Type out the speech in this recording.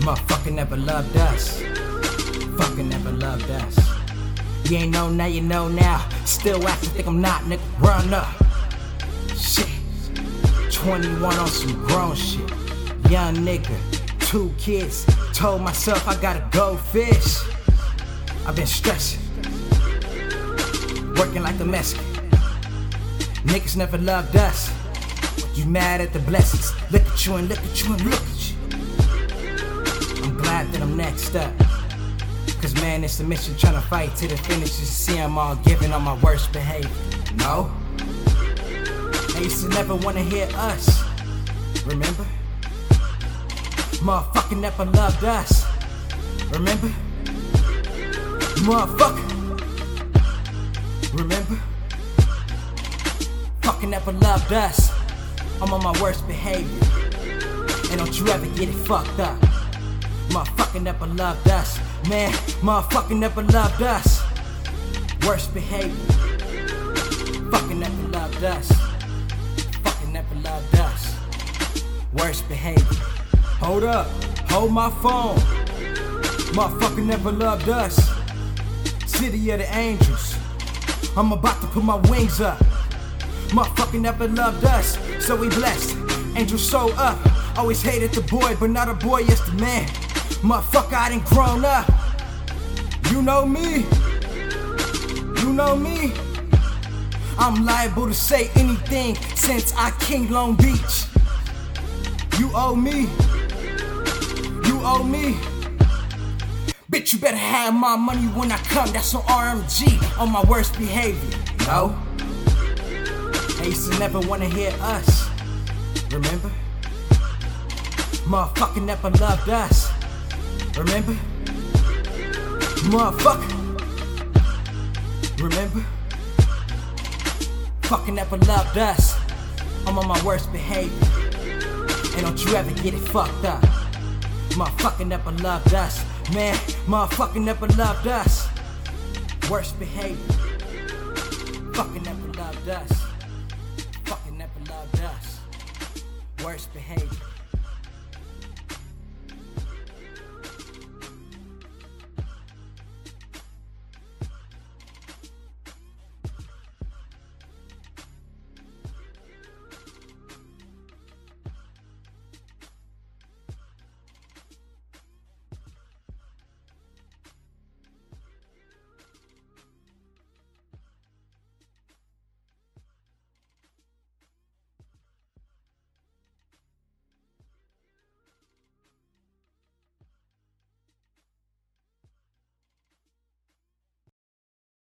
Motherfucker never loved us. Fucking never loved us. You ain't know now, you know now. Still acting, think I'm not, nigga. Run up. Shit. 21 on some grown shit. Young nigga, two kids. Told myself I gotta go fish. I've been stressing. Working like a Mexican. Niggas never loved us. You mad at the blessings. Look at you and look at you and look at you. I'm that I'm next up. Cause man, it's a mission trying to fight to the finish. To see I'm all giving on my worst behavior. No. They used to never wanna hear us. Remember? Motherfucking never loved us. Remember? Motherfucker. Remember? Fucking never loved us. I'm on my worst behavior. And don't you ever get it fucked up. Motherfucking never loved us. Man, motherfucking never loved us. Worst behavior. Fucking never loved us. Fucking never loved us. Worst behavior. Hold up, hold my phone. Motherfucker never loved us. City of the angels. I'm about to put my wings up. Motherfucker never loved us, so we blessed. Angel so up. Always hated the boy, but not a boy, yes the man. Motherfucker, I done grown up. You know me. You know me. I'm liable to say anything since I came Long Beach. You owe me. You owe me. Bitch, you better have my money when I come. That's on RMG on my worst behavior. No. I used to never wanna hear us. Remember? Motherfucker never loved us. Remember? Motherfucker. Remember? Fucking never loved us. I'm on my worst behavior. And don't you ever get it fucked up. Motherfucker never loved us. Man, motherfucker never loved us. Worst behavior. Fucking never loved us. Fucking never loved us. Worst behavior.